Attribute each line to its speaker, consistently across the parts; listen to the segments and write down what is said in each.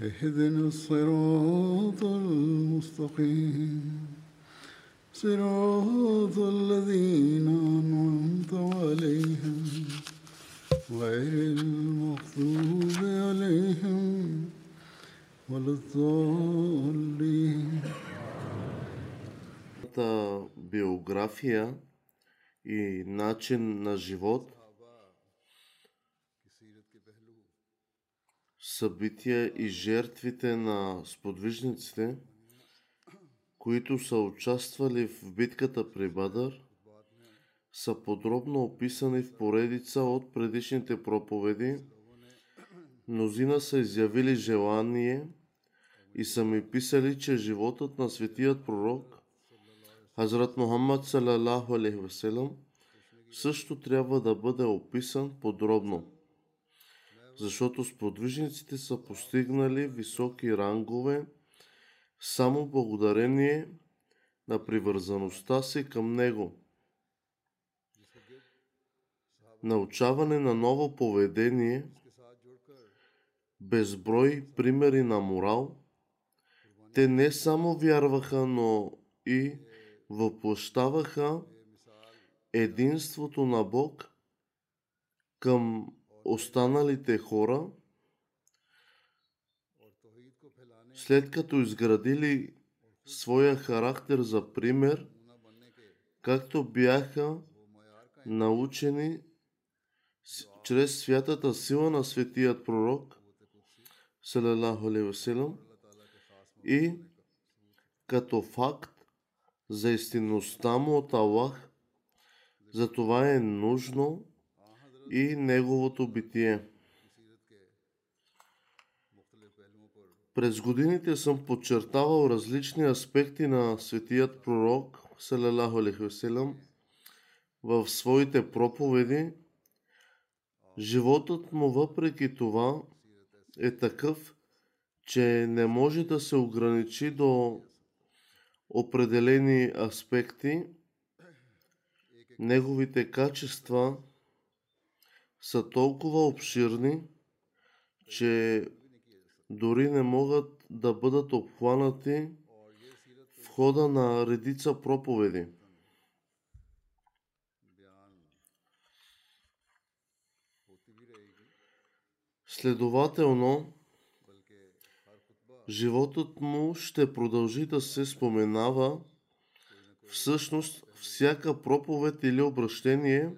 Speaker 1: اهدنا الصراط المستقيم صراط الذين أنعمت عليهم غير المغضوب عليهم ولا الضالين
Speaker 2: Та биография и начин на живот, събития и жертвите на сподвижниците, които са участвали в битката при Бадър, са подробно описани в поредица от предишните проповеди. Мнозина са изявили желание и са ми писали, че животът на светият пророк Хазрат Мухаммад салалаху алейхи също трябва да бъде описан подробно, защото сподвижниците са постигнали високи рангове само благодарение на привързаността си към него. Научаване на ново поведение, безброй примери на морал, те не само вярваха, но и въплащаваха единството на Бог към останалите хора, след като изградили своя характер за пример, както бяха научени чрез святата сила на светият пророк, алейhi и като факт за истинността му от Аллах, за това е нужно и неговото битие. През годините съм подчертавал различни аспекти на светият пророк, салалаху алейхи в своите проповеди. Животът му въпреки това е такъв, че не може да се ограничи до определени аспекти, неговите качества са толкова обширни, че дори не могат да бъдат обхванати в хода на редица проповеди. Следователно, животът му ще продължи да се споменава. Всъщност, всяка проповед или обращение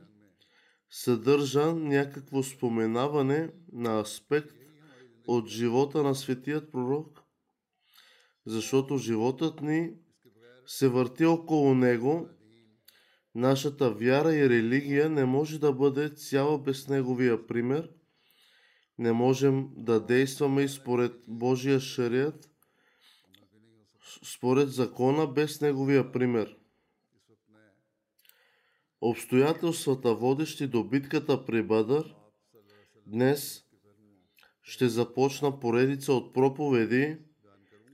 Speaker 2: съдържа някакво споменаване на аспект от живота на светият пророк, защото животът ни се върти около него. Нашата вяра и религия не може да бъде цяла без неговия пример – не можем да действаме и според Божия шарият, според закона, без неговия пример. Обстоятелствата, водещи до битката при Бадър, днес ще започна поредица от проповеди,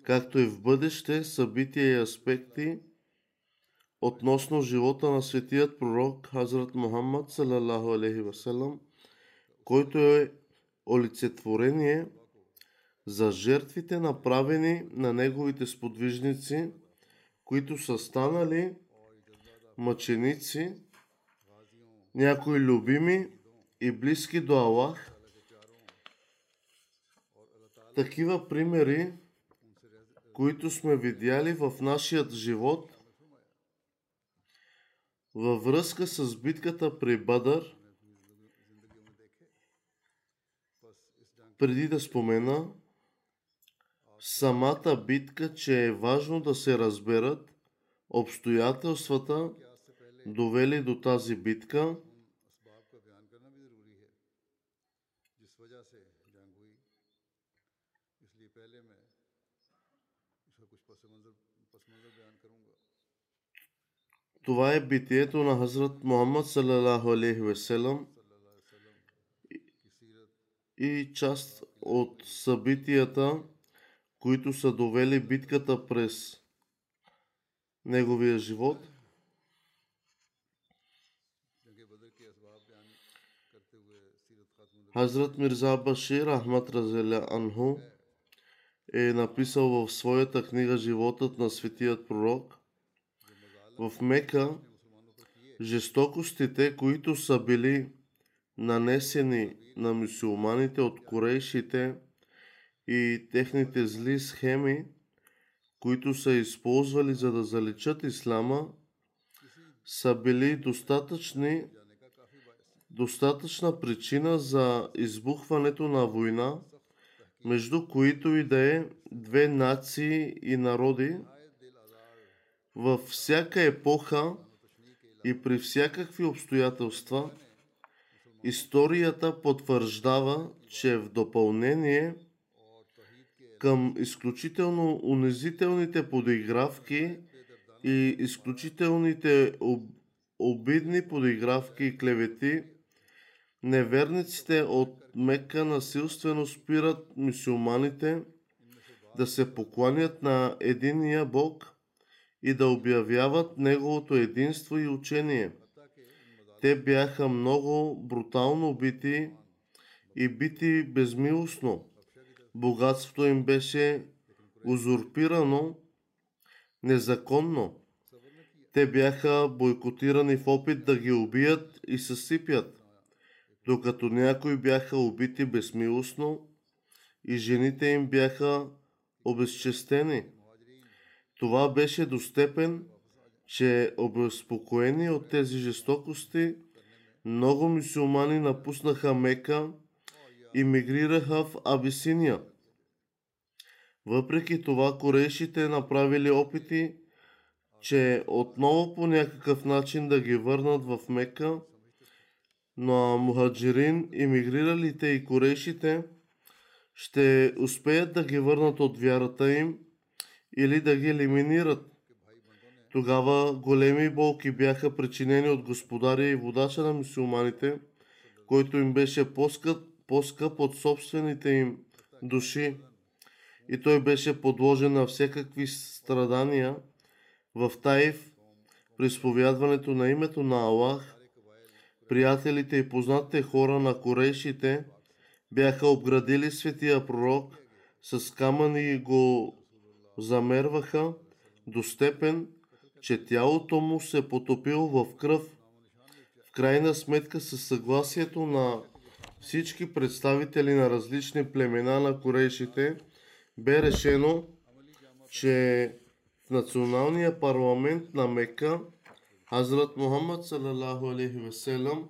Speaker 2: както и в бъдеще събития и аспекти относно живота на светият пророк Хазрат Мухаммад салалаху алейхи васелам, който е олицетворение за жертвите направени на неговите сподвижници, които са станали мъченици, някои любими и близки до Аллах, такива примери, които сме видяли в нашият живот във връзка с битката при Бадър, преди да спомена самата битка, че е важно да се разберат обстоятелствата, довели до тази битка. Това е битието на Хазрат Мухаммад салалаху алейхи веселам и част от събитията, които са довели битката през неговия живот – Хазрат Мирза Башир Ахмад Разеля Анху е написал в своята книга Животът на светият пророк. В Мека жестокостите, които са били нанесени на мусулманите от корейшите и техните зли схеми, които са използвали за да заличат ислама, са били достатъчни, достатъчна причина за избухването на война, между които и да е две нации и народи, във всяка епоха и при всякакви обстоятелства, историята потвърждава, че в допълнение към изключително унизителните подигравки и изключителните об, обидни подигравки и клевети, неверниците от Мека насилствено спират мусулманите да се покланят на единия Бог и да обявяват Неговото единство и учение. Те бяха много брутално бити и бити безмилостно. Богатството им беше узурпирано незаконно. Те бяха бойкотирани в опит да ги убият и съсипят, докато някои бяха убити безмилостно и жените им бяха обезчестени. Това беше до степен, че обезпокоени от тези жестокости, много мусулмани напуснаха Мека и мигрираха в Абисиния. Въпреки това, корейшите направили опити, че отново по някакъв начин да ги върнат в Мека, но мухаджирин, иммигриралите и корейшите ще успеят да ги върнат от вярата им или да ги елиминират. Тогава големи болки бяха причинени от господаря и водача на мусулманите, който им беше по-скъп, по-скъп от собствените им души. И той беше подложен на всякакви страдания в Таиф при изповядването на името на Аллах. Приятелите и познатите хора на корейшите бяха обградили светия пророк с камъни и го замерваха до степен, че тялото му се потопило в кръв. В крайна сметка със съгласието на всички представители на различни племена на корейшите бе решено, че в националния парламент на Мека Хазрат Мухаммад салалаху алейхи веселам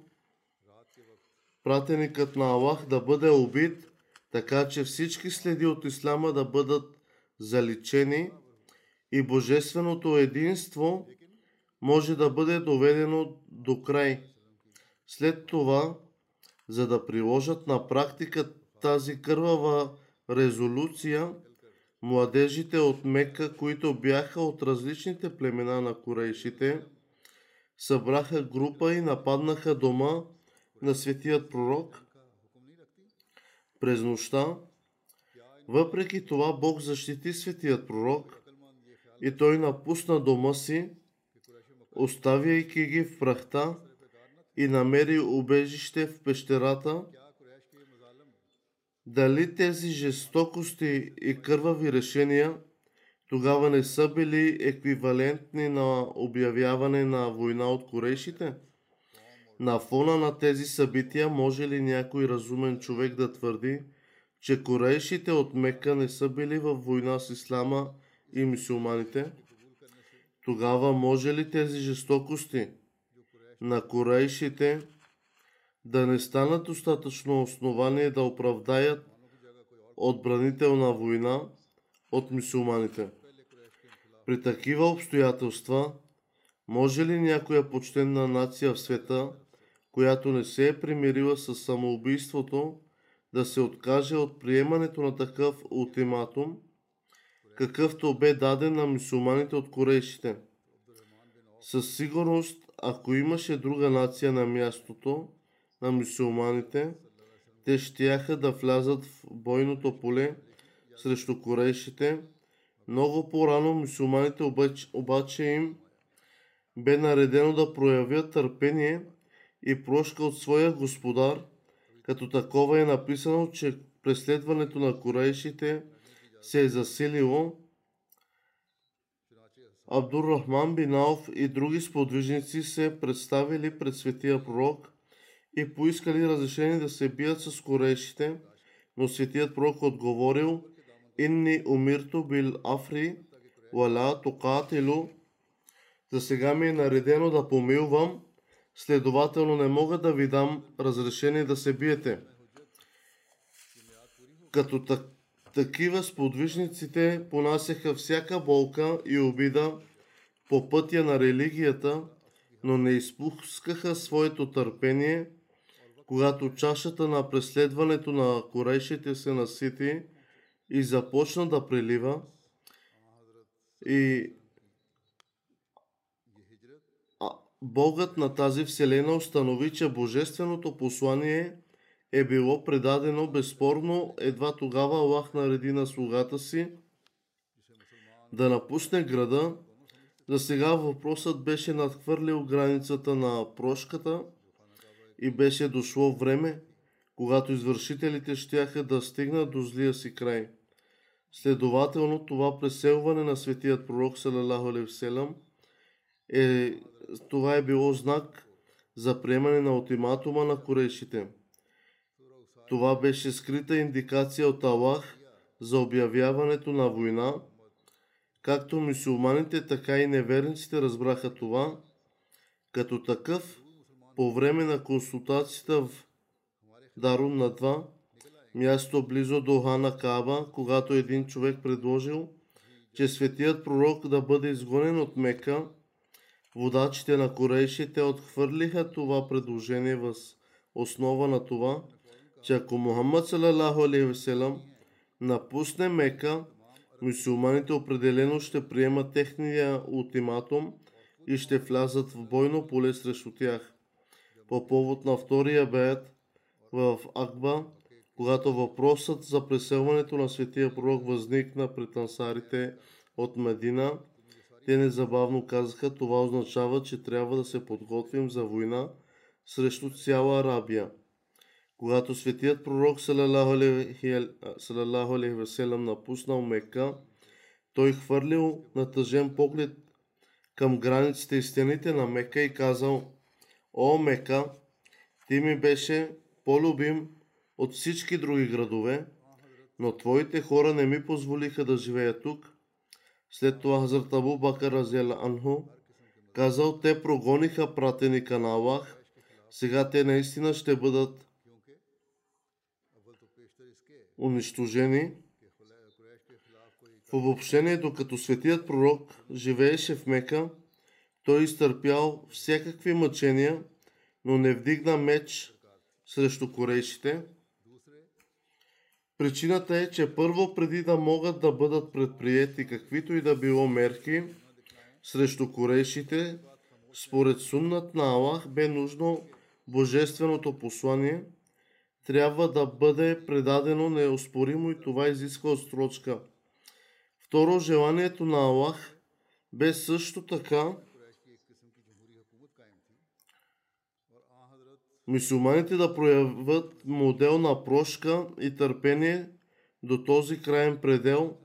Speaker 2: пратеникът на Аллах да бъде убит, така че всички следи от ислама да бъдат заличени и божественото единство може да бъде доведено до край. След това, за да приложат на практика тази кървава резолюция, младежите от Мека, които бяха от различните племена на корейшите, събраха група и нападнаха дома на светият пророк. През нощта, въпреки това Бог защити светият пророк и той напусна дома си, оставяйки ги в прахта и намери убежище в пещерата. Дали тези жестокости и кървави решения тогава не са били еквивалентни на обявяване на война от корейшите? На фона на тези събития може ли някой разумен човек да твърди, че корейшите от Мека не са били във война с ислама и мусулманите, тогава може ли тези жестокости на корейшите да не станат достатъчно основание да оправдаят отбранителна война от мусулманите? При такива обстоятелства, може ли някоя почтенна нация в света, която не се е примирила с самоубийството, да се откаже от приемането на такъв ултиматум, какъвто бе даден на мусулманите от корейшите? Със сигурност, ако имаше друга нация на мястото на мусулманите, те щяха да влязат в бойното поле срещу корейшите. Много по-рано мусулманите обаче, обаче им бе наредено да проявят търпение и прошка от своя господар, като такова е написано, че преследването на корейшите се е засилило. Абдуррахман бин Ауф и други сподвижници се представили пред светия пророк и поискали разрешение да се бият с корейшите, но светият пророк отговорил Инни умирто бил афри, вала тукатилу. За сега ми е наредено да помилвам, следователно не мога да ви дам разрешение да се биете. Като так, такива сподвижниците понасяха всяка болка и обида по пътя на религията, но не изпускаха своето търпение, когато чашата на преследването на корейшите се насити и започна да прелива и Богът на тази вселена установи, че божественото послание е било предадено безспорно, едва тогава Аллах нареди на слугата си да напусне града. За сега въпросът беше надхвърлил границата на прошката и беше дошло време, когато извършителите щяха да стигнат до злия си край. Следователно, това преселване на светият пророк Салалаху е, това е било знак за приемане на ултиматума на корешите. Това беше скрита индикация от Аллах за обявяването на война. Както мусулманите, така и неверниците разбраха това. Като такъв, по време на консултацията в Дарун на два, място близо до Хана Каба, когато един човек предложил, че светият пророк да бъде изгонен от Мека, водачите на корейшите отхвърлиха това предложение въз основа на това, че ако Мухаммад салалаху напусне Мека, мусулманите определено ще приемат техния ултиматум и ще влязат в бойно поле срещу тях. По повод на втория бед в Акба, когато въпросът за преселването на светия пророк възникна пред ансарите от Медина, те незабавно казаха, това означава, че трябва да се подготвим за война срещу цяла Арабия. Когато светият пророк салалаху алейхи веселам напуснал Мека, той хвърлил на тъжен поглед към границите и стените на Мека и казал, О, Мека, ти ми беше по-любим от всички други градове, но твоите хора не ми позволиха да живея тук. След това Хазрат Абу Бакър Разиел Анху казал, те прогониха пратеника на Аллах, сега те наистина ще бъдат унищожени. В обобщение, докато светият пророк живееше в Мека, той изтърпял всякакви мъчения, но не вдигна меч срещу корейшите. Причината е, че първо преди да могат да бъдат предприяти каквито и да било мерки срещу корейшите, според суннат на Аллах бе нужно божественото послание трябва да бъде предадено неоспоримо и това изисква отстрочка. Второ, желанието на Аллах бе също така мусулманите да проявят модел на прошка и търпение до този краен предел,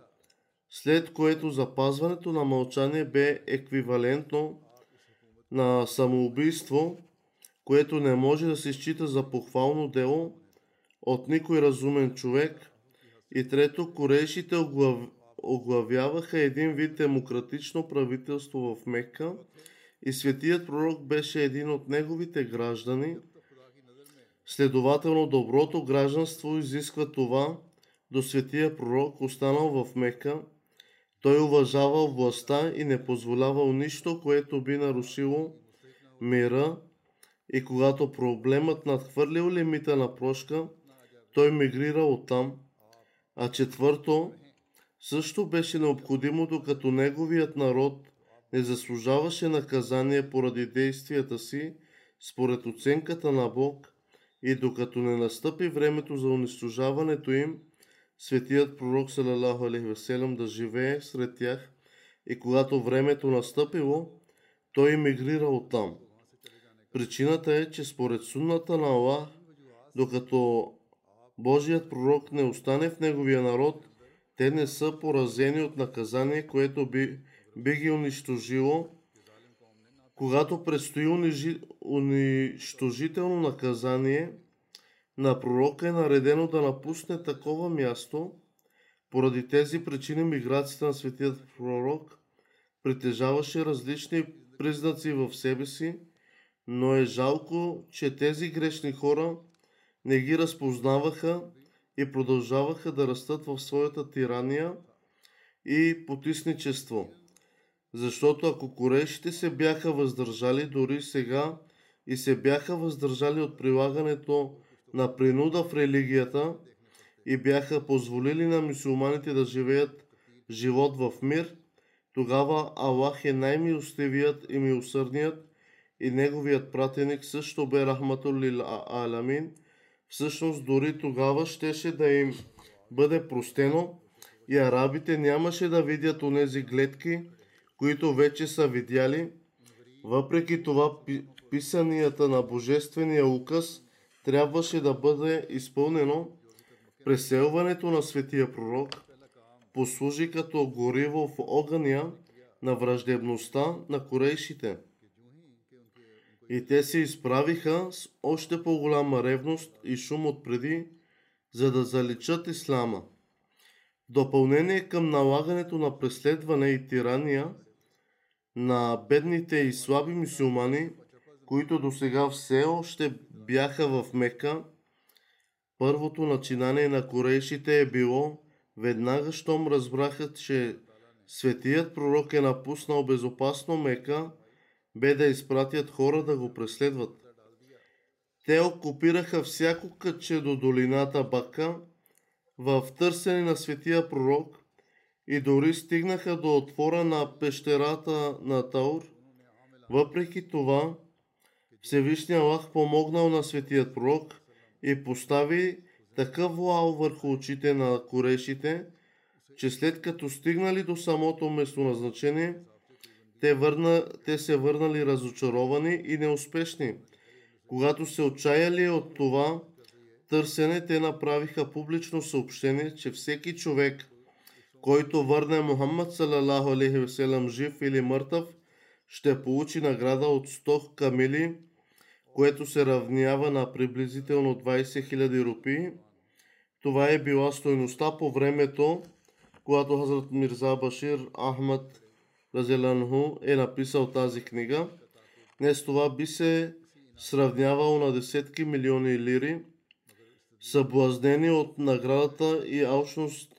Speaker 2: след което запазването на мълчание бе еквивалентно на самоубийство, което не може да се счита за похвално дело от никой разумен човек, И трето, корейшите оглав... оглавяваха един вид демократично правителство в Мекка и светият пророк беше един от неговите граждани. Следователно, доброто гражданство изисква това до светия пророк, останал в Мека. Той уважавал властта и не позволявал нищо, което би нарушило мира и когато проблемът надхвърлил лимита на прошка, той мигрира оттам. А четвърто, също беше необходимо, докато неговият народ не заслужаваше наказание поради действията си, според оценката на Бог, и докато не настъпи времето за унищожаването им, светият пророк Салалаху Алейхи да живее сред тях и когато времето настъпило, той емигрира оттам. Причината е, че според сунната на Аллах, докато Божият пророк не остане в неговия народ, те не са поразени от наказание, което би, би ги унищожило. Когато предстои унижи, унищожително наказание, на пророка е наредено да напусне такова място. Поради тези причини миграцията на светият пророк притежаваше различни признаци в себе си, но е жалко, че тези грешни хора не ги разпознаваха и продължаваха да растат в своята тирания и потисничество. Защото ако корешите се бяха въздържали дори сега и се бяха въздържали от прилагането на принуда в религията и бяха позволили на мусулманите да живеят живот в мир, тогава Аллах е най-милостивият и милосърдният и неговият пратеник също бе Рахматулил Аламин. Всъщност дори тогава щеше да им бъде простено и арабите нямаше да видят онези гледки, които вече са видяли. Въпреки това писанията на Божествения указ трябваше да бъде изпълнено. Преселването на светия пророк послужи като гориво в огъня на враждебността на корейшите. И те се изправиха с още по-голяма ревност и шум от преди, за да заличат ислама. Допълнение към налагането на преследване и тирания на бедните и слаби мусулмани, които до сега все още бяха в Мека, първото начинание на корейшите е било, веднага щом разбраха, че светият пророк е напуснал безопасно Мека, бе да изпратят хора да го преследват. Те окупираха всяко кътче до долината Бака в търсене на светия пророк и дори стигнаха до отвора на пещерата на Таур. Въпреки това, Всевишния Аллах помогнал на светият пророк и постави такъв вуал върху очите на корешите, че след като стигнали до самото местоназначение, те, върна, те се върнали разочаровани и неуспешни. Когато се отчаяли от това търсене, те направиха публично съобщение, че всеки човек, който върне Мухаммад салалаху алейхи жив или мъртъв, ще получи награда от 100 камили, което се равнява на приблизително 20 000 рупии. Това е била стойността по времето, когато Хазрат Мирза Башир Ахмад Разеланху е написал тази книга. Днес това би се сравнявало на десетки милиони лири. Съблазнени от наградата и алчност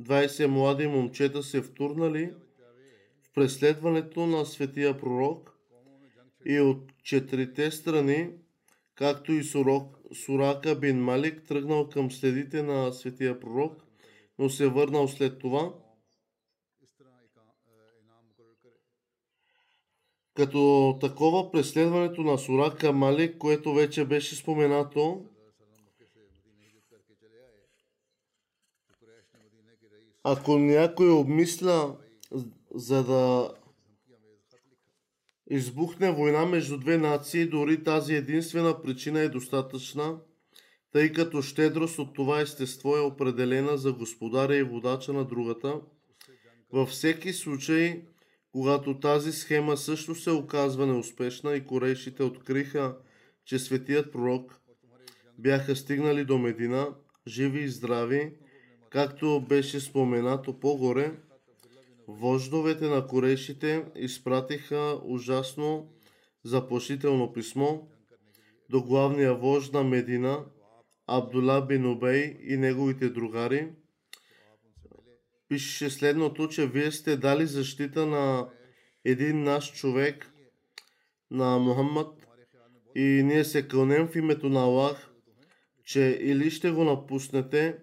Speaker 2: 20 млади момчета се втурнали в преследването на светия пророк и от четирите страни, както и Сурок, Сурака бин Малик тръгнал към следите на светия пророк, но се върнал след това. Като такова преследването на Сурака Малик, което вече беше споменато, ако някой обмисля за да избухне война между две нации, дори тази единствена причина е достатъчна, тъй като щедрост от това естество е определена за господаря и водача на другата. Във всеки случай, когато тази схема също се оказва неуспешна и корейшите откриха, че светият пророк бяха стигнали до Медина, живи и здрави, Както беше споменато по-горе, вождовете на корешите изпратиха ужасно заплашително писмо до главния вожд на Медина, Абдула бин Убей и неговите другари. Пишеше следното, че вие сте дали защита на един наш човек, на Мухаммад, и ние се кълнем в името на Аллах, че или ще го напуснете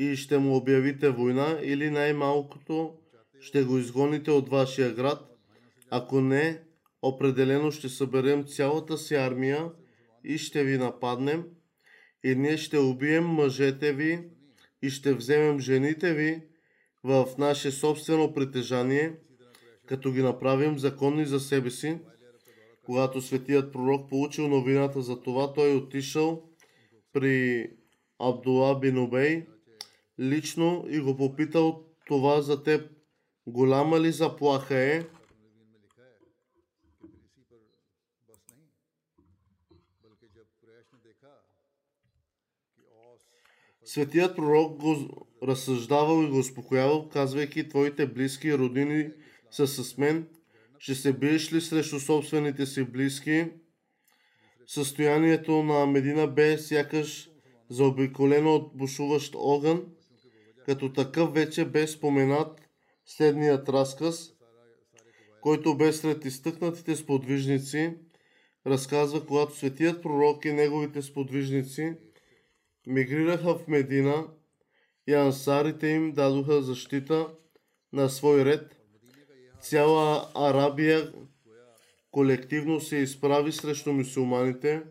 Speaker 2: и ще му обявите война, или най-малкото ще го изгоните от вашия град. Ако не, определено ще съберем цялата си армия и ще ви нападнем и ние ще убием мъжете ви и ще вземем жените ви в наше собствено притежание, като ги направим законни за себе си. Когато светият пророк получил новината за това, той отишъл при Абдула бин Убей лично и го попитал това за теб голяма ли заплаха е? Светият пророк го разсъждавал и го успокоявал, казвайки, твоите близки и родини са с мен. Ще се биеш ли срещу собствените си близки? Състоянието на Медина бе сякаш заобиколено от бушуващ огън. Като такъв вече бе споменат следният разказ, който бе сред изтъкнатите сподвижници, разказва, когато светият пророк и неговите сподвижници – мигрираха в Медина и ансарите им дадоха защита на свой ред. Цяла Арабия колективно се изправи срещу мусулманите.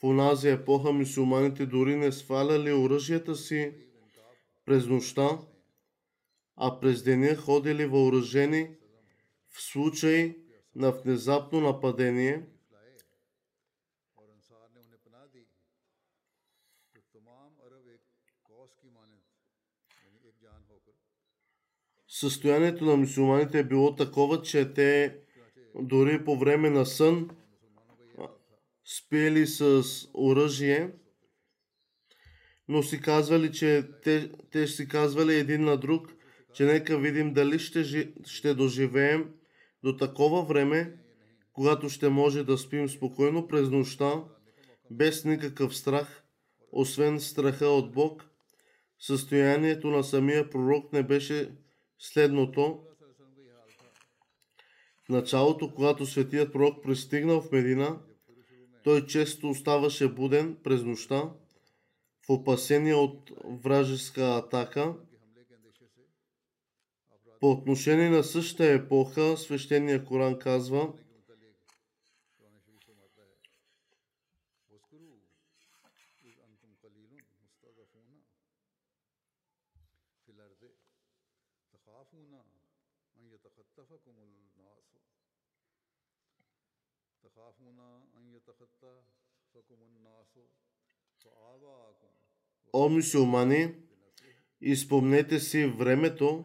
Speaker 2: В онази епоха мусулманите дори не сваляли оръжията си през нощта, а през деня ходили въоръжени в случай на внезапно нападение – състоянието на мусулманите е било такова, че те дори по време на сън спели с оръжие, но си казвали, че те, те си казвали един на друг, че нека видим дали ще, ще доживеем до такова време, когато ще може да спим спокойно през нощта, без никакъв страх, освен страха от Бог. Състоянието на самия пророк не беше следното. В началото, когато светият пророк пристигнал в Медина, той често оставаше буден през нощта в опасение от вражеска атака. По отношение на същата епоха, свещения Коран казва, О, мусулмани, изпомнете си времето,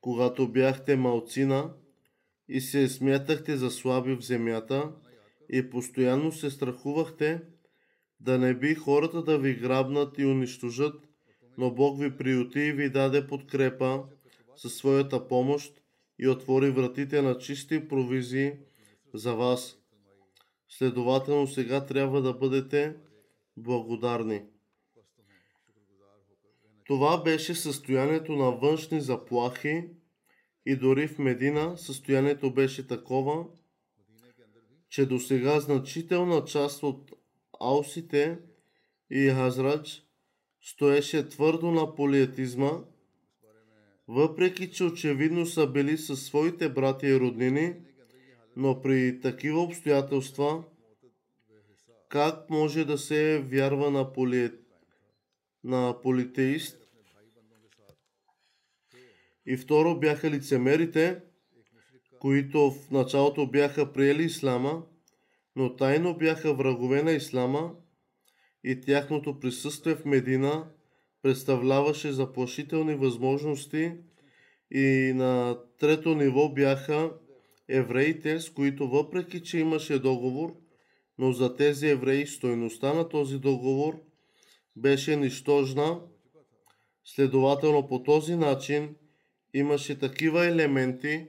Speaker 2: когато бяхте малцина и се смятахте за слаби в земята и постоянно се страхувахте да не би хората да ви грабнат и унищожат, но Бог ви приюти и ви даде подкрепа със своята помощ и отвори вратите на чисти провизии за вас. Следователно сега трябва да бъдете благодарни. Това беше състоянието на външни заплахи и дори в Медина състоянието беше такова, че до сега значителна част от аусите и Хазрач стоеше твърдо на полиетизма, въпреки че очевидно са били със своите братя и роднини, но при такива обстоятелства, как може да се вярва на, поли... на политеист? И второ бяха лицемерите, които в началото бяха приели ислама, но тайно бяха врагове на ислама и тяхното присъствие в Медина представляваше заплашителни възможности и на трето ниво бяха евреите, с които въпреки, че имаше договор, но за тези евреи стойността на този договор беше нищожна Следователно по този начин имаше такива елементи,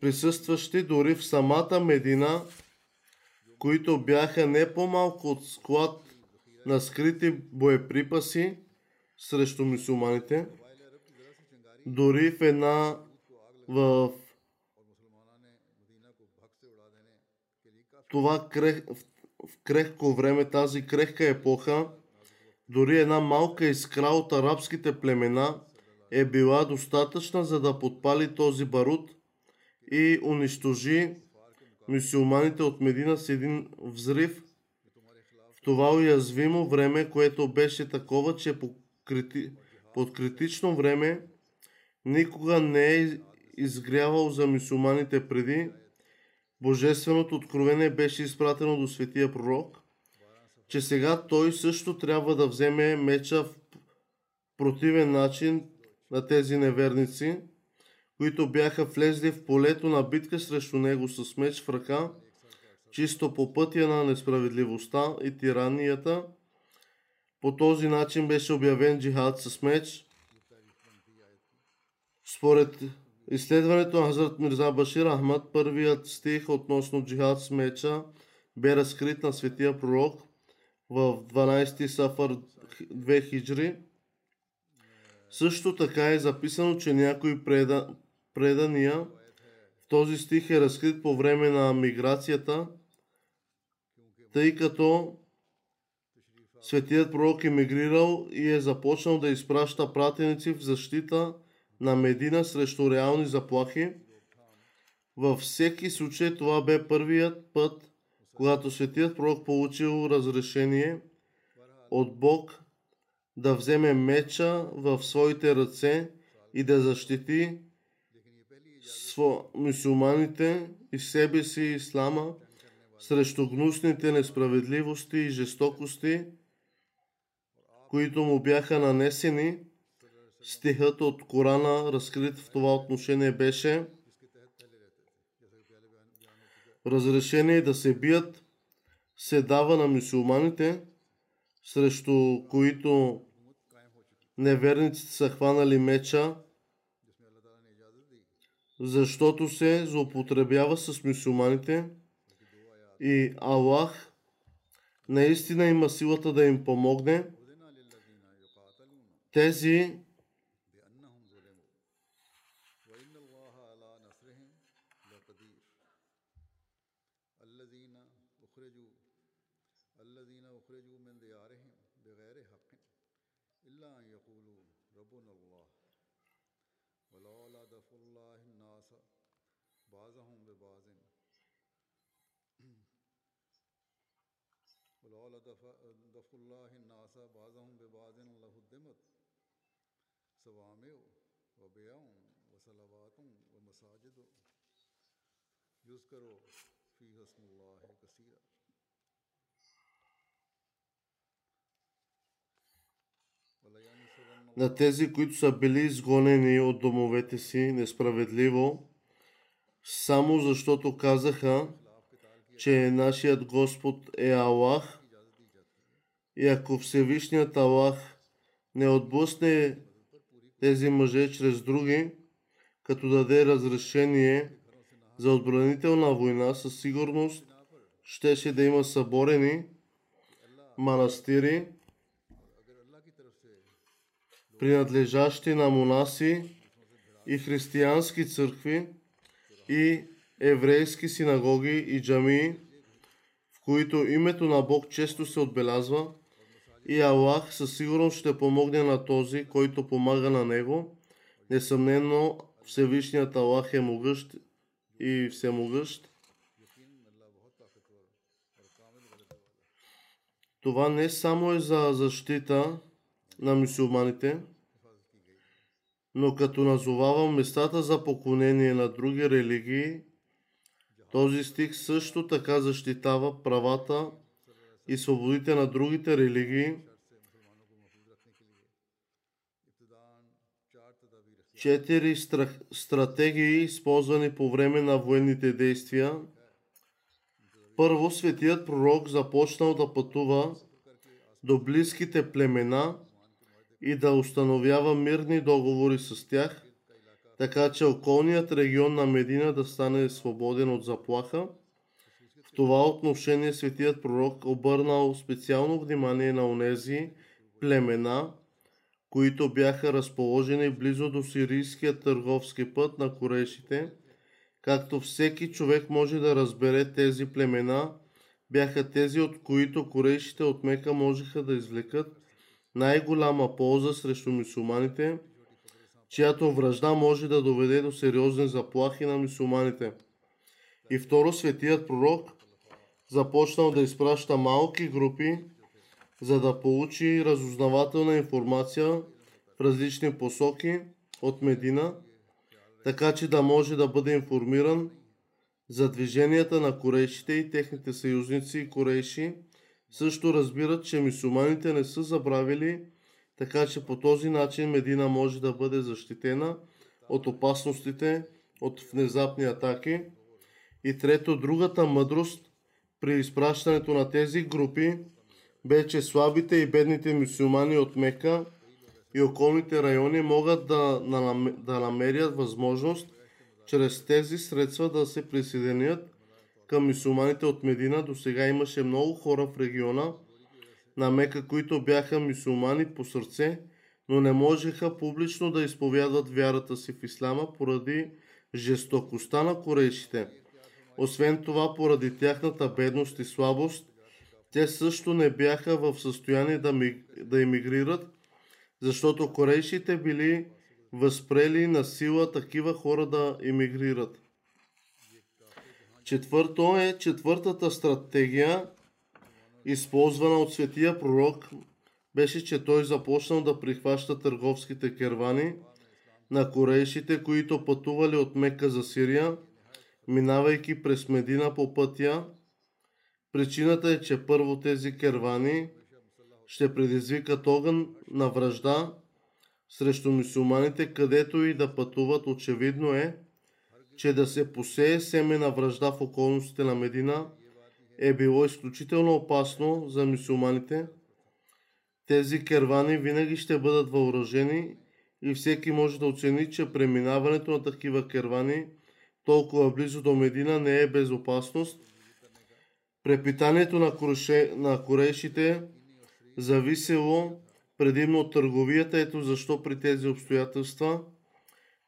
Speaker 2: присъстващи дори в самата Медина, които бяха не по-малко от склад на скрити боеприпаси срещу мусулманите. Дори в една в това в, в крехко време, тази крехка епоха, дори една малка искра от арабските племена е била достатъчна за да подпали този барут и унищожи мусулманите от Медина с един взрив в това уязвимо време, което беше такова, че под критично време никога не е изгрявал за мусулманите преди. Божественото откровение беше изпратено до светия пророк, че сега той също трябва да вземе меча в противен начин на тези неверници, които бяха влезли в полето на битка срещу него с меч в ръка, чисто по пътя на несправедливостта и тиранията. По този начин беше обявен джихад с меч. Според изследването на Хазрат Мирза Башир Ахмад, първият стих относно джихад с меча бе разкрит на светия пророк в 12 Сафар 2 хиджри. Също така е записано, че някои преда, предания в този стих е разкрит по време на миграцията, тъй като светият пророк е мигрирал и е започнал да изпраща пратеници в защита на Медина срещу реални заплахи. Във всеки случай това бе първият път, когато светият пророк получил разрешение от Бог да вземе меча в своите ръце и да защити мусулманите и себе си ислама срещу гнусните несправедливости и жестокости, които му бяха нанесени. Стихът от Корана, разкрит в това отношение, беше разрешение да се бият се дава на мусулманите, срещу които неверниците са хванали меча, защото се злоупотребява с мусулманите и Аллах наистина има силата да им помогне. Тези на тези, които са били изгонени от домовете си несправедливо, само защото казаха, че нашият Господ е Аллах и ако Всевишният Аллах не отблъсне тези мъже чрез други, като даде разрешение за отбранителна война, със сигурност щеше да има съборени манастири, принадлежащи на монаси и християнски църкви и еврейски синагоги и джамии, в които името на Бог често се отбелязва и Аллах със сигурност ще помогне на този, който помага на него. Несъмнено Всевишният Аллах е могъщ и всемогъщ. Това не само е за защита на мусулманите, но като назовавам местата за поклонение на други религии, този стих също така защитава правата и свободите на другите религии. Четири стратегии, използвани по време на военните действия. Първо, светият пророк започнал да пътува до близките племена и да установява мирни договори с тях, така че околният регион на Медина да стане свободен от заплаха. Това отношение светият пророк обърнал специално внимание на онези племена, които бяха разположени близо до сирийския търговски път на корешите, както всеки човек може да разбере тези племена, бяха тези, от които корешите от Мека можеха да извлекат най-голяма полза срещу мусулманите, чиято връжда може да доведе до сериозни заплахи на мусулманите. И второ, светият пророк започнал да изпраща малки групи, за да получи разузнавателна информация в различни посоки от Медина, така че да може да бъде информиран за движенията на корейшите и техните съюзници и корейши, също разбират, че мусулманите не са забравили, така че по този начин Медина може да бъде защитена от опасностите, от внезапни атаки. И трето, другата мъдрост при изпращането на тези групи бе, че слабите и бедните мусулмани от Мека и околните райони могат да, да намерят възможност чрез тези средства да се присъединят към мусулманите от Медина. До сега имаше много хора в региона на Мека, които бяха мусулмани по сърце, но не можеха публично да изповядват вярата си в ислама поради жестокостта на корейшите. Освен това, поради тяхната бедност и слабост, те също не бяха в състояние да, ми, да емигрират, защото корейшите били възпрели на сила такива хора да емигрират. Четвърто е четвъртата стратегия, използвана от светия пророк, беше, че той започнал да прихваща търговските кервани на корейшите, които пътували от Мека за Сирия, минавайки през Медина по пътя. Причината е, че първо тези кервани ще предизвикат огън на връжда срещу мусулманите, където и да пътуват. Очевидно е, че да се посее семе на връжда в околностите на Медина е било изключително опасно за мусулманите. Тези кервани винаги ще бъдат въоръжени и всеки може да оцени, че преминаването на такива кервани толкова близо до Медина не е безопасност. Препитанието на, кореше, на корейшите зависело предимно от търговията. Ето защо при тези обстоятелства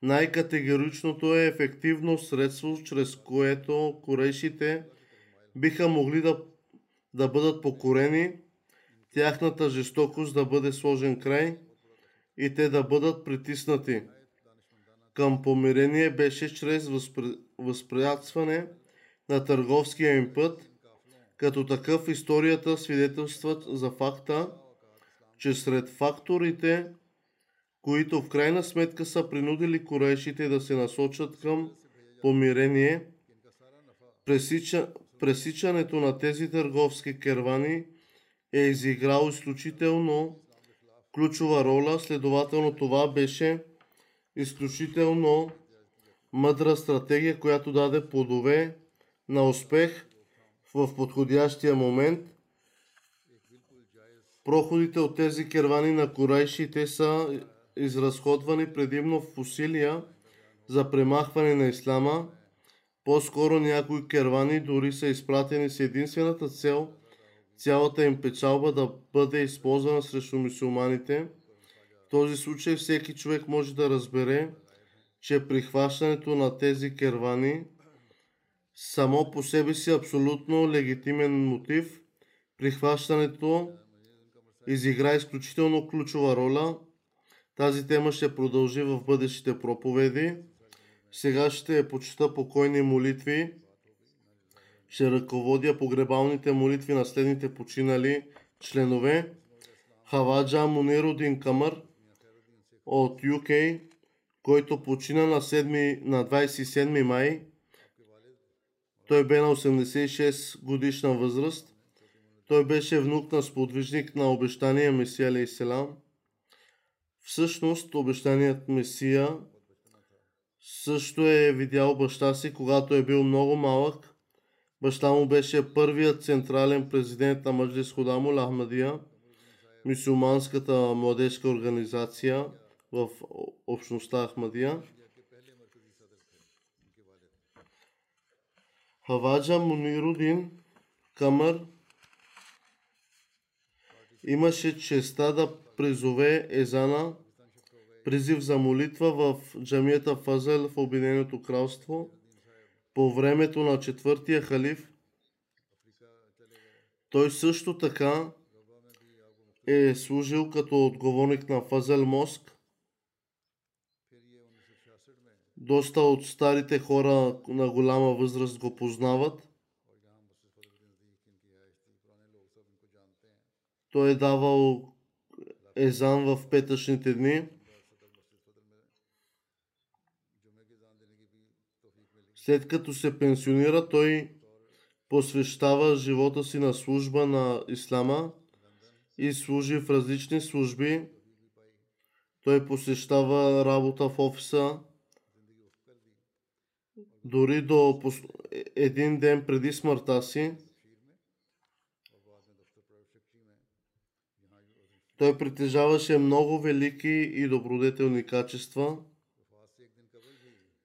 Speaker 2: най-категоричното е ефективно средство, чрез което корешите биха могли да, да бъдат покорени, тяхната жестокост да бъде сложен край и те да бъдат притиснати. Към помирение беше чрез възпрепятстване на търговския им път, като такъв историята свидетелства за факта, че сред факторите, които в крайна сметка са принудили корешите да се насочат към помирение, пресича, пресичането на тези търговски кервани е изиграл изключително ключова роля, следователно това беше изключително мъдра стратегия, която даде плодове на успех в подходящия момент – Проходите от тези кервани на корайшите са изразходвани предимно в усилия за премахване на ислама. По-скоро някои кервани дори са изпратени с единствената цел цялата им печалба да бъде използвана срещу мусулманите. В този случай всеки човек може да разбере, че прихващането на тези кервани само по себе си е абсолютно легитимен мотив. Прихващането изигра изключително ключова роля. Тази тема ще продължи в бъдещите проповеди. Сега ще почита покойни молитви. Ще ръководя погребалните молитви на следните починали членове. Хаваджа Мунирудин Камър от UK, който почина на, 7, на 27 май. Той бе на 86 годишна възраст. Той беше внук на сподвижник на обещания Месия Алейселам. Всъщност, обещаният Месия също е видял баща си, когато е бил много малък. Баща му беше първият централен президент на Маджлис Ходамул Ахмадия. мюсюлманската младежка организация в общността Ахмадия. Хаваджа Мунирудин Камър имаше честа да призове езана призив за молитва в джамията Фазел в Обединеното кралство по времето на четвъртия халиф. Той също така е служил като отговорник на Фазел Моск. Доста от старите хора на голяма възраст го познават. Той е давал езан в петъчните дни. След като се пенсионира, той посвещава живота си на служба на Ислама и служи в различни служби. Той посещава работа в офиса. Дори до един ден преди смъртта си, той притежаваше много велики и добродетелни качества.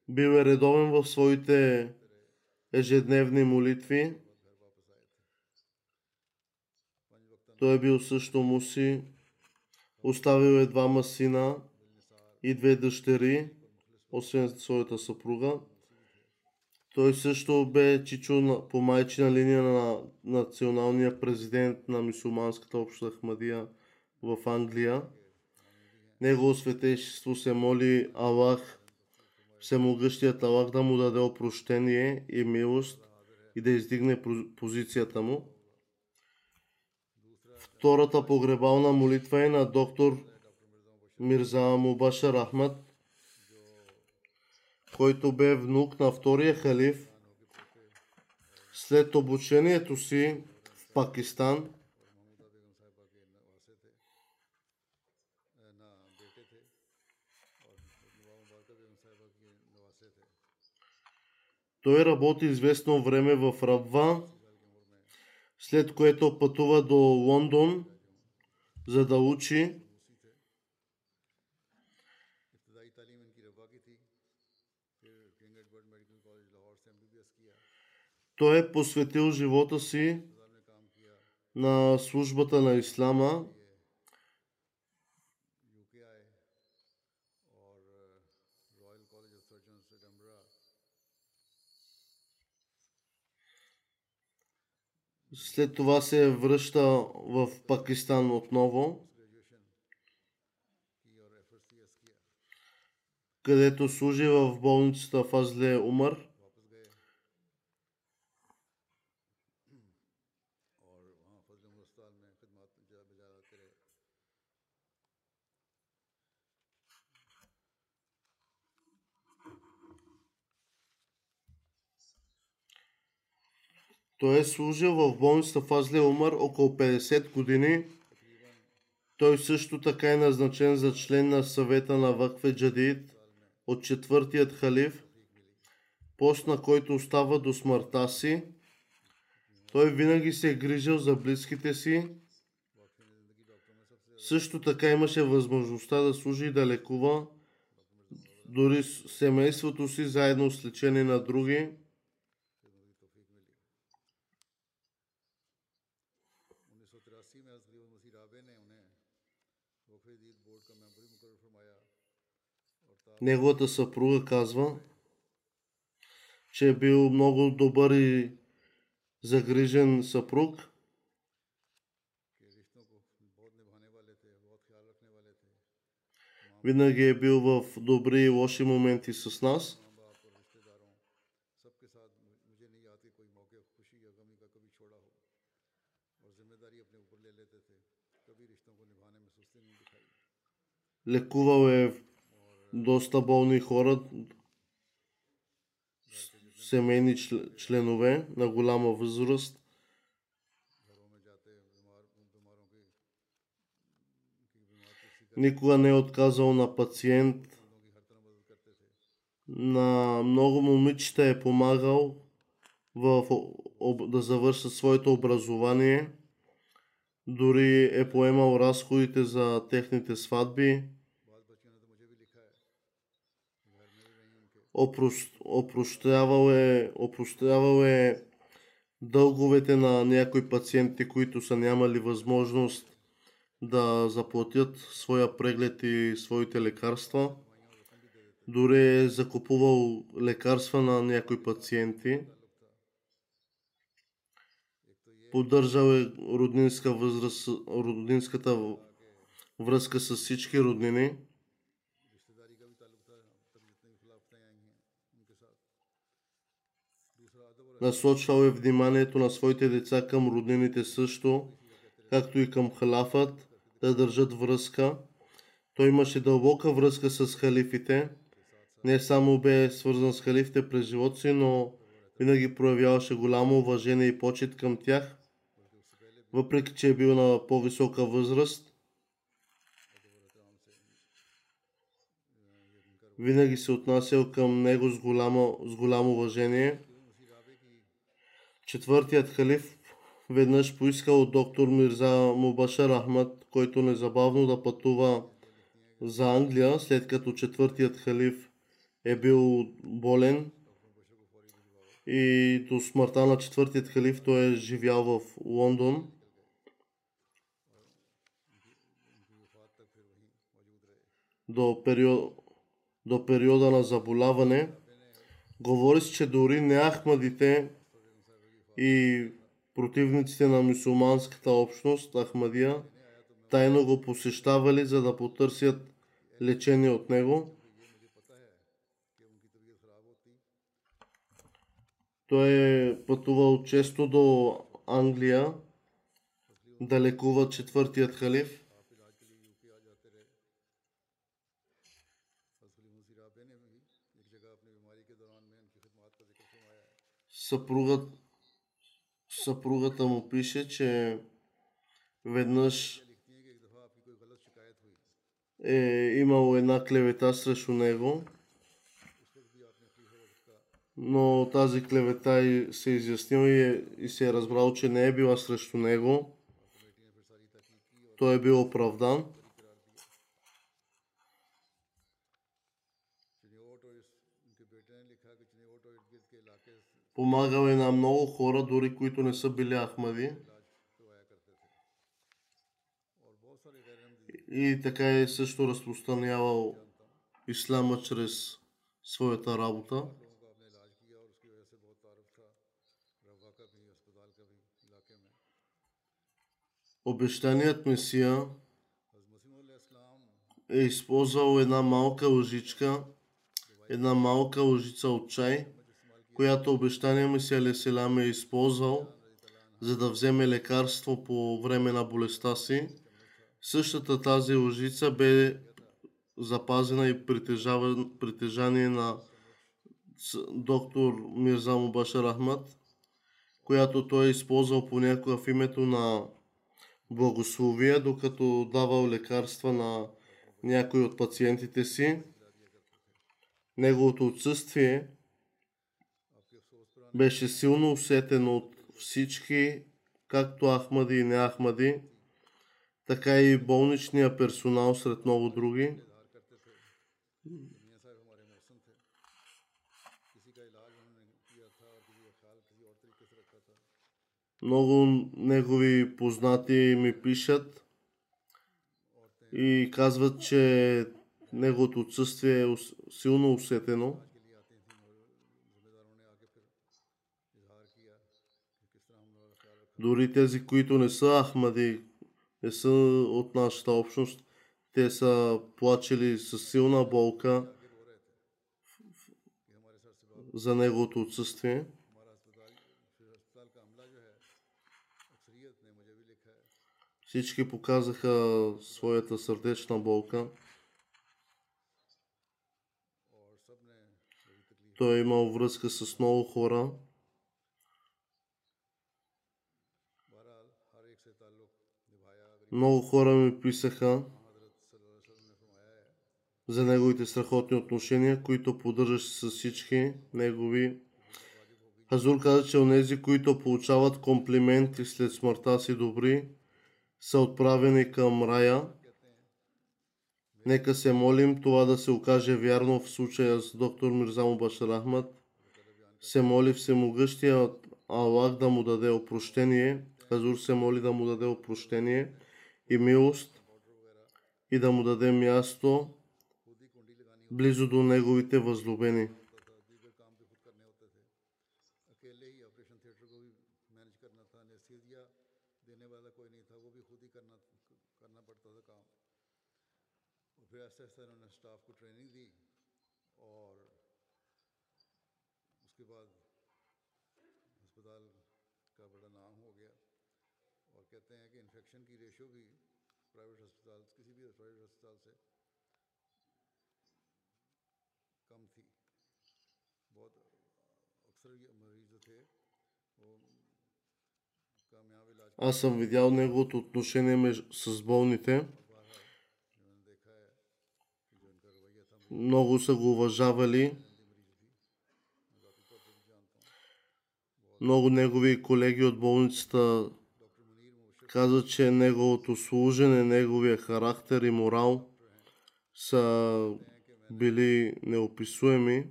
Speaker 2: Бил е редовен в своите ежедневни молитви. Той е бил също муси. Оставил е двама сина и две дъщери, освен своята съпруга. Той също бе чичо по майчина линия на националния президент на мусулманската обща Ахмадия в Англия. Негово светейшество се моли Аллах, всемогъщият Аллах да му даде опрощение и милост и да издигне позицията му. Втората погребална молитва е на доктор Мирза Мубашар Ахмад, който бе внук на втория халиф. След обучението си в Пакистан, Той работи известно време в Рабва, след което пътува до Лондон, за да учи. Той е посветил живота си на службата на Ислама. След това се връща в Пакистан отново, където служи в болницата Фазле Умар. Той е служил в болницата Фазле Умар около 50 години. Той също така е назначен за член на съвета на Вакфе Джадид от четвъртият халиф, пост на който остава до смъртта си. Той винаги се е грижил за близките си. Също така имаше възможността да служи и да лекува дори семейството си заедно с лечение на други. Неговата съпруга казва, че е бил много добър и загрижен съпруг. Винаги е бил в добри и лоши моменти с нас. Лекувал е доста болни хора, семейни членове на голяма възраст. Никога не е отказал на пациент. На много момичета е помагал в, да завършат своето образование. Дори е поемал разходите за техните сватби. Опрост, е, опростявал е дълговете на някои пациенти, които са нямали възможност да заплатят своя преглед и своите лекарства. Дори е закупувал лекарства на някои пациенти. Поддържал е роднинска възраст, роднинската връзка с всички роднини. Насочвал е вниманието на своите деца към роднините също, както и към халафът, да държат връзка. Той имаше дълбока връзка с халифите. Не само бе свързан с халифите през живота си, но винаги проявяваше голямо уважение и почет към тях, въпреки че е бил на по-висока възраст. Винаги се отнасял към него с голямо, с голямо уважение. Четвъртият халиф веднъж поискал от доктор Мирза Мубашар Ахмад, който незабавно да пътува за Англия, след като четвъртият халиф е бил болен и до смъртта на четвъртият халиф той е живял в Лондон. До, период, до периода на заболяване. Говори се, че дори не Ахмадите и противниците на мусулманската общност, Ахмадия, тайно го посещавали, за да потърсят лечение от него. Той е пътувал често до Англия да лекува четвъртият халиф. Съпругът, съпругата му пише, че веднъж е имал една клевета срещу него, но тази клевета се е изяснила и, е, и се е разбрал, че не е била срещу него. Той е бил оправдан. Помагал е на много хора, дори които не са били Ахмади. И така е също разпространявал ислама чрез своята работа. Обещаният Месия е използвал една малка лъжичка, една малка лъжица от чай, която обещания Месия Леселям е използвал, за да вземе лекарство по време на болестта си. Същата тази лъжица бе запазена и притежание на доктор Мирза Мубашар Ахмад, която той е използвал понякога в името на благословие, докато давал лекарства на някои от пациентите си. Неговото отсъствие беше силно усетено от всички, както Ахмади и не Ахмади, така и болничния персонал сред много други. Много негови познати ми пишат и казват, че неговото отсъствие е силно усетено. Дори тези, които не са Ахмади, не са от нашата общност, те са плачели с силна болка за неговото отсъствие. Всички показаха своята сърдечна болка. Той е имал връзка с много хора. Много хора ми писаха за неговите страхотни отношения, които поддържаше с всички негови. Хазур каза, че онези, които получават комплименти след смъртта си добри, са отправени към рая. Нека се молим това да се окаже вярно в случая с доктор Мирзамо Башар Ахмад. Се моли Всемогъщия Аллах да му даде опрощение. Хазур се моли да му даде опрощение и милост и да му даде място близо до неговите възлюбени. Аз съм видял неговото отношение с болните. Много са го уважавали. Много негови колеги от болницата каза, че неговото служене, неговия характер и морал са били неописуеми.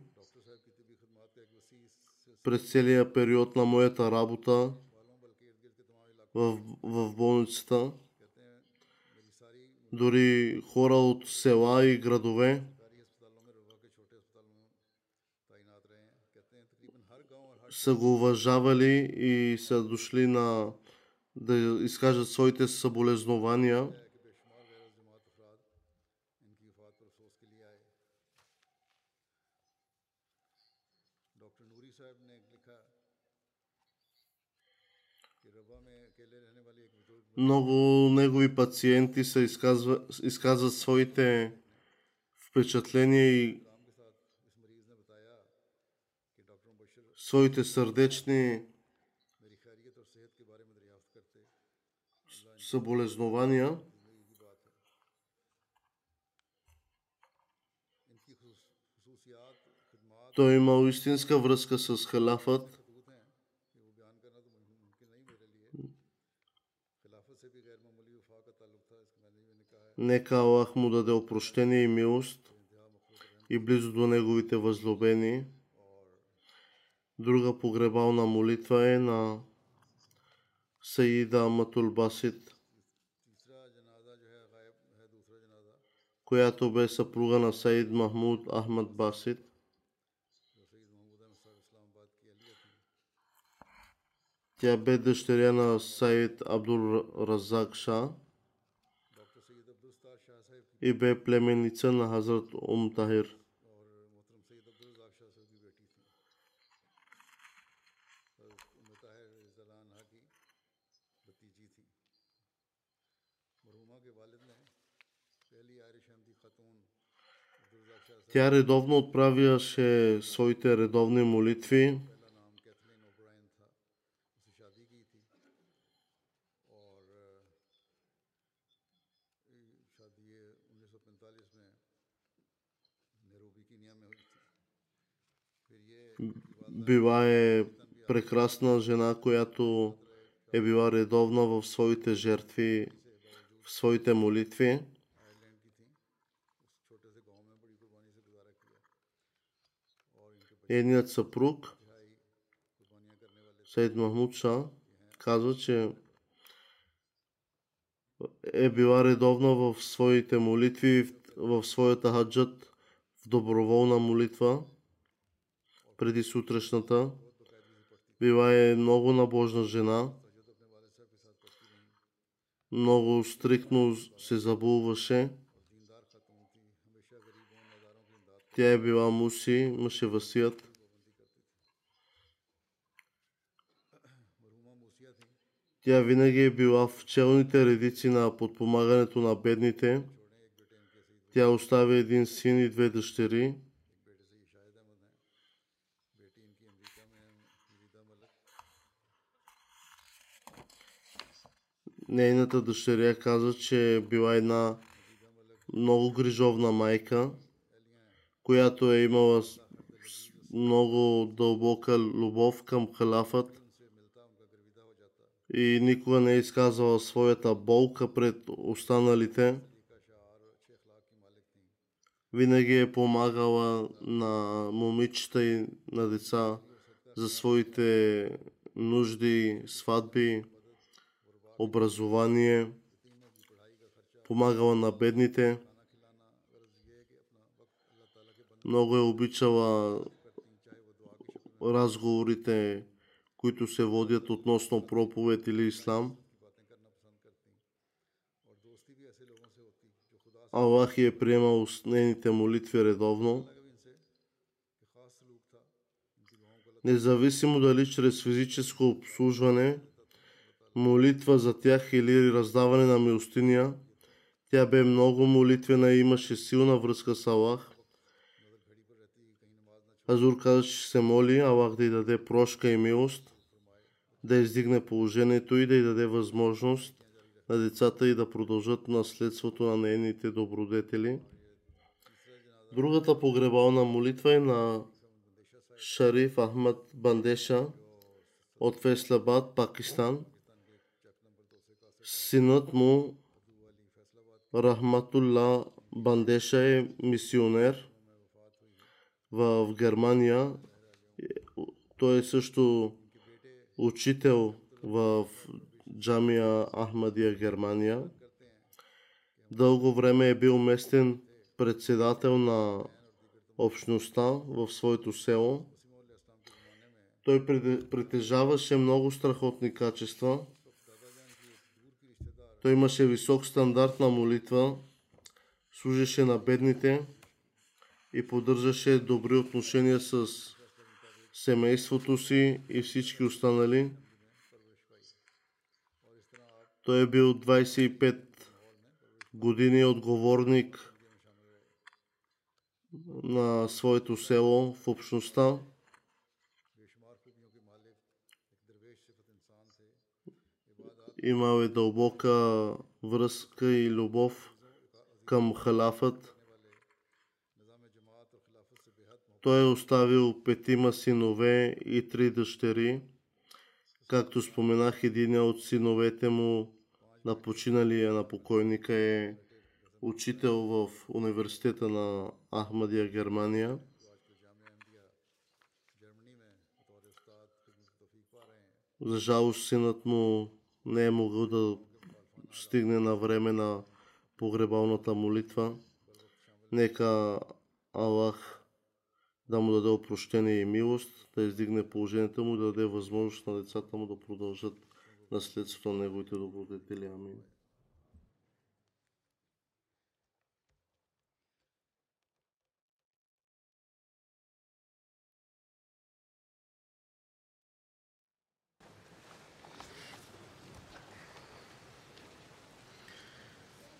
Speaker 2: През целия период на моята работа в, в болницата, дори хора от села и градове, са го уважавали и са дошли на да изкажат своите съболезнования. Много негови пациенти са изказва, изказват своите впечатления и своите сърдечни съболезнования Той е имал истинска връзка с халафът. Нека Аллах му даде опрощение и милост и близо до неговите възлюбени. Друга погребална молитва е на Саида
Speaker 1: Матулбасит.
Speaker 2: която бе съпруга на Саид Махмуд Ахмад Басит. Тя бе дъщеря на Саид Абдул Разак Ша и бе племенница на Хазрат Ум Тахир. Тя редовно отправяше своите редовни молитви. Била е прекрасна жена, която е била редовна в своите жертви, в своите молитви. едният съпруг, Саид Махмуд Ша, казва, че е била редовна в своите молитви, в своята хаджат, в доброволна молитва преди сутрешната. Била е много набожна жена. Много стриктно се забулваше. Тя е била муси, имаше васият. Тя винаги е била в челните редици на подпомагането на бедните. Тя остави един син и две дъщери. Нейната дъщеря каза, че е била една много грижовна майка която е имала много дълбока любов към халафът и никога не е изказвала своята болка пред останалите. Винаги е помагала на момичета и на деца за своите нужди, сватби, образование, помагала на бедните. Много е обичала разговорите, които се водят относно проповед или ислам. Аллах е приемал нейните молитви редовно. Независимо дали чрез физическо обслужване, молитва за тях или раздаване на милостиня, тя бе много молитвена и имаше силна връзка с Аллах. Азур каза, че се моли Аллах да й даде прошка и милост, да издигне положението и да й даде възможност на децата и да продължат наследството на нейните добродетели. Другата погребална молитва е на Шариф Ахмад Бандеша от Феслабад, Пакистан. Синът му Рахматулла Бандеша е мисионер в Германия. Той е също учител в Джамия Ахмадия, Германия. Дълго време е бил местен председател на общността в своето село. Той притежаваше много страхотни качества. Той имаше висок стандарт на молитва, служеше на бедните и поддържаше добри отношения с семейството си и всички останали. Той е бил 25 години отговорник на своето село в общността. Имал е дълбока връзка и любов към халафът. Той е оставил петима синове и три дъщери. Както споменах, един от синовете му на починалия на покойника е учител в университета на Ахмадия, Германия. За жалост, синът му не е могъл да стигне на време на погребалната молитва. Нека Аллах да му даде опрощение и милост, да издигне положението му, да даде възможност на децата му да продължат наследството на неговите добродетели. Амин.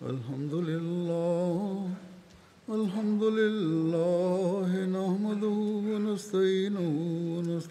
Speaker 1: الحمد لله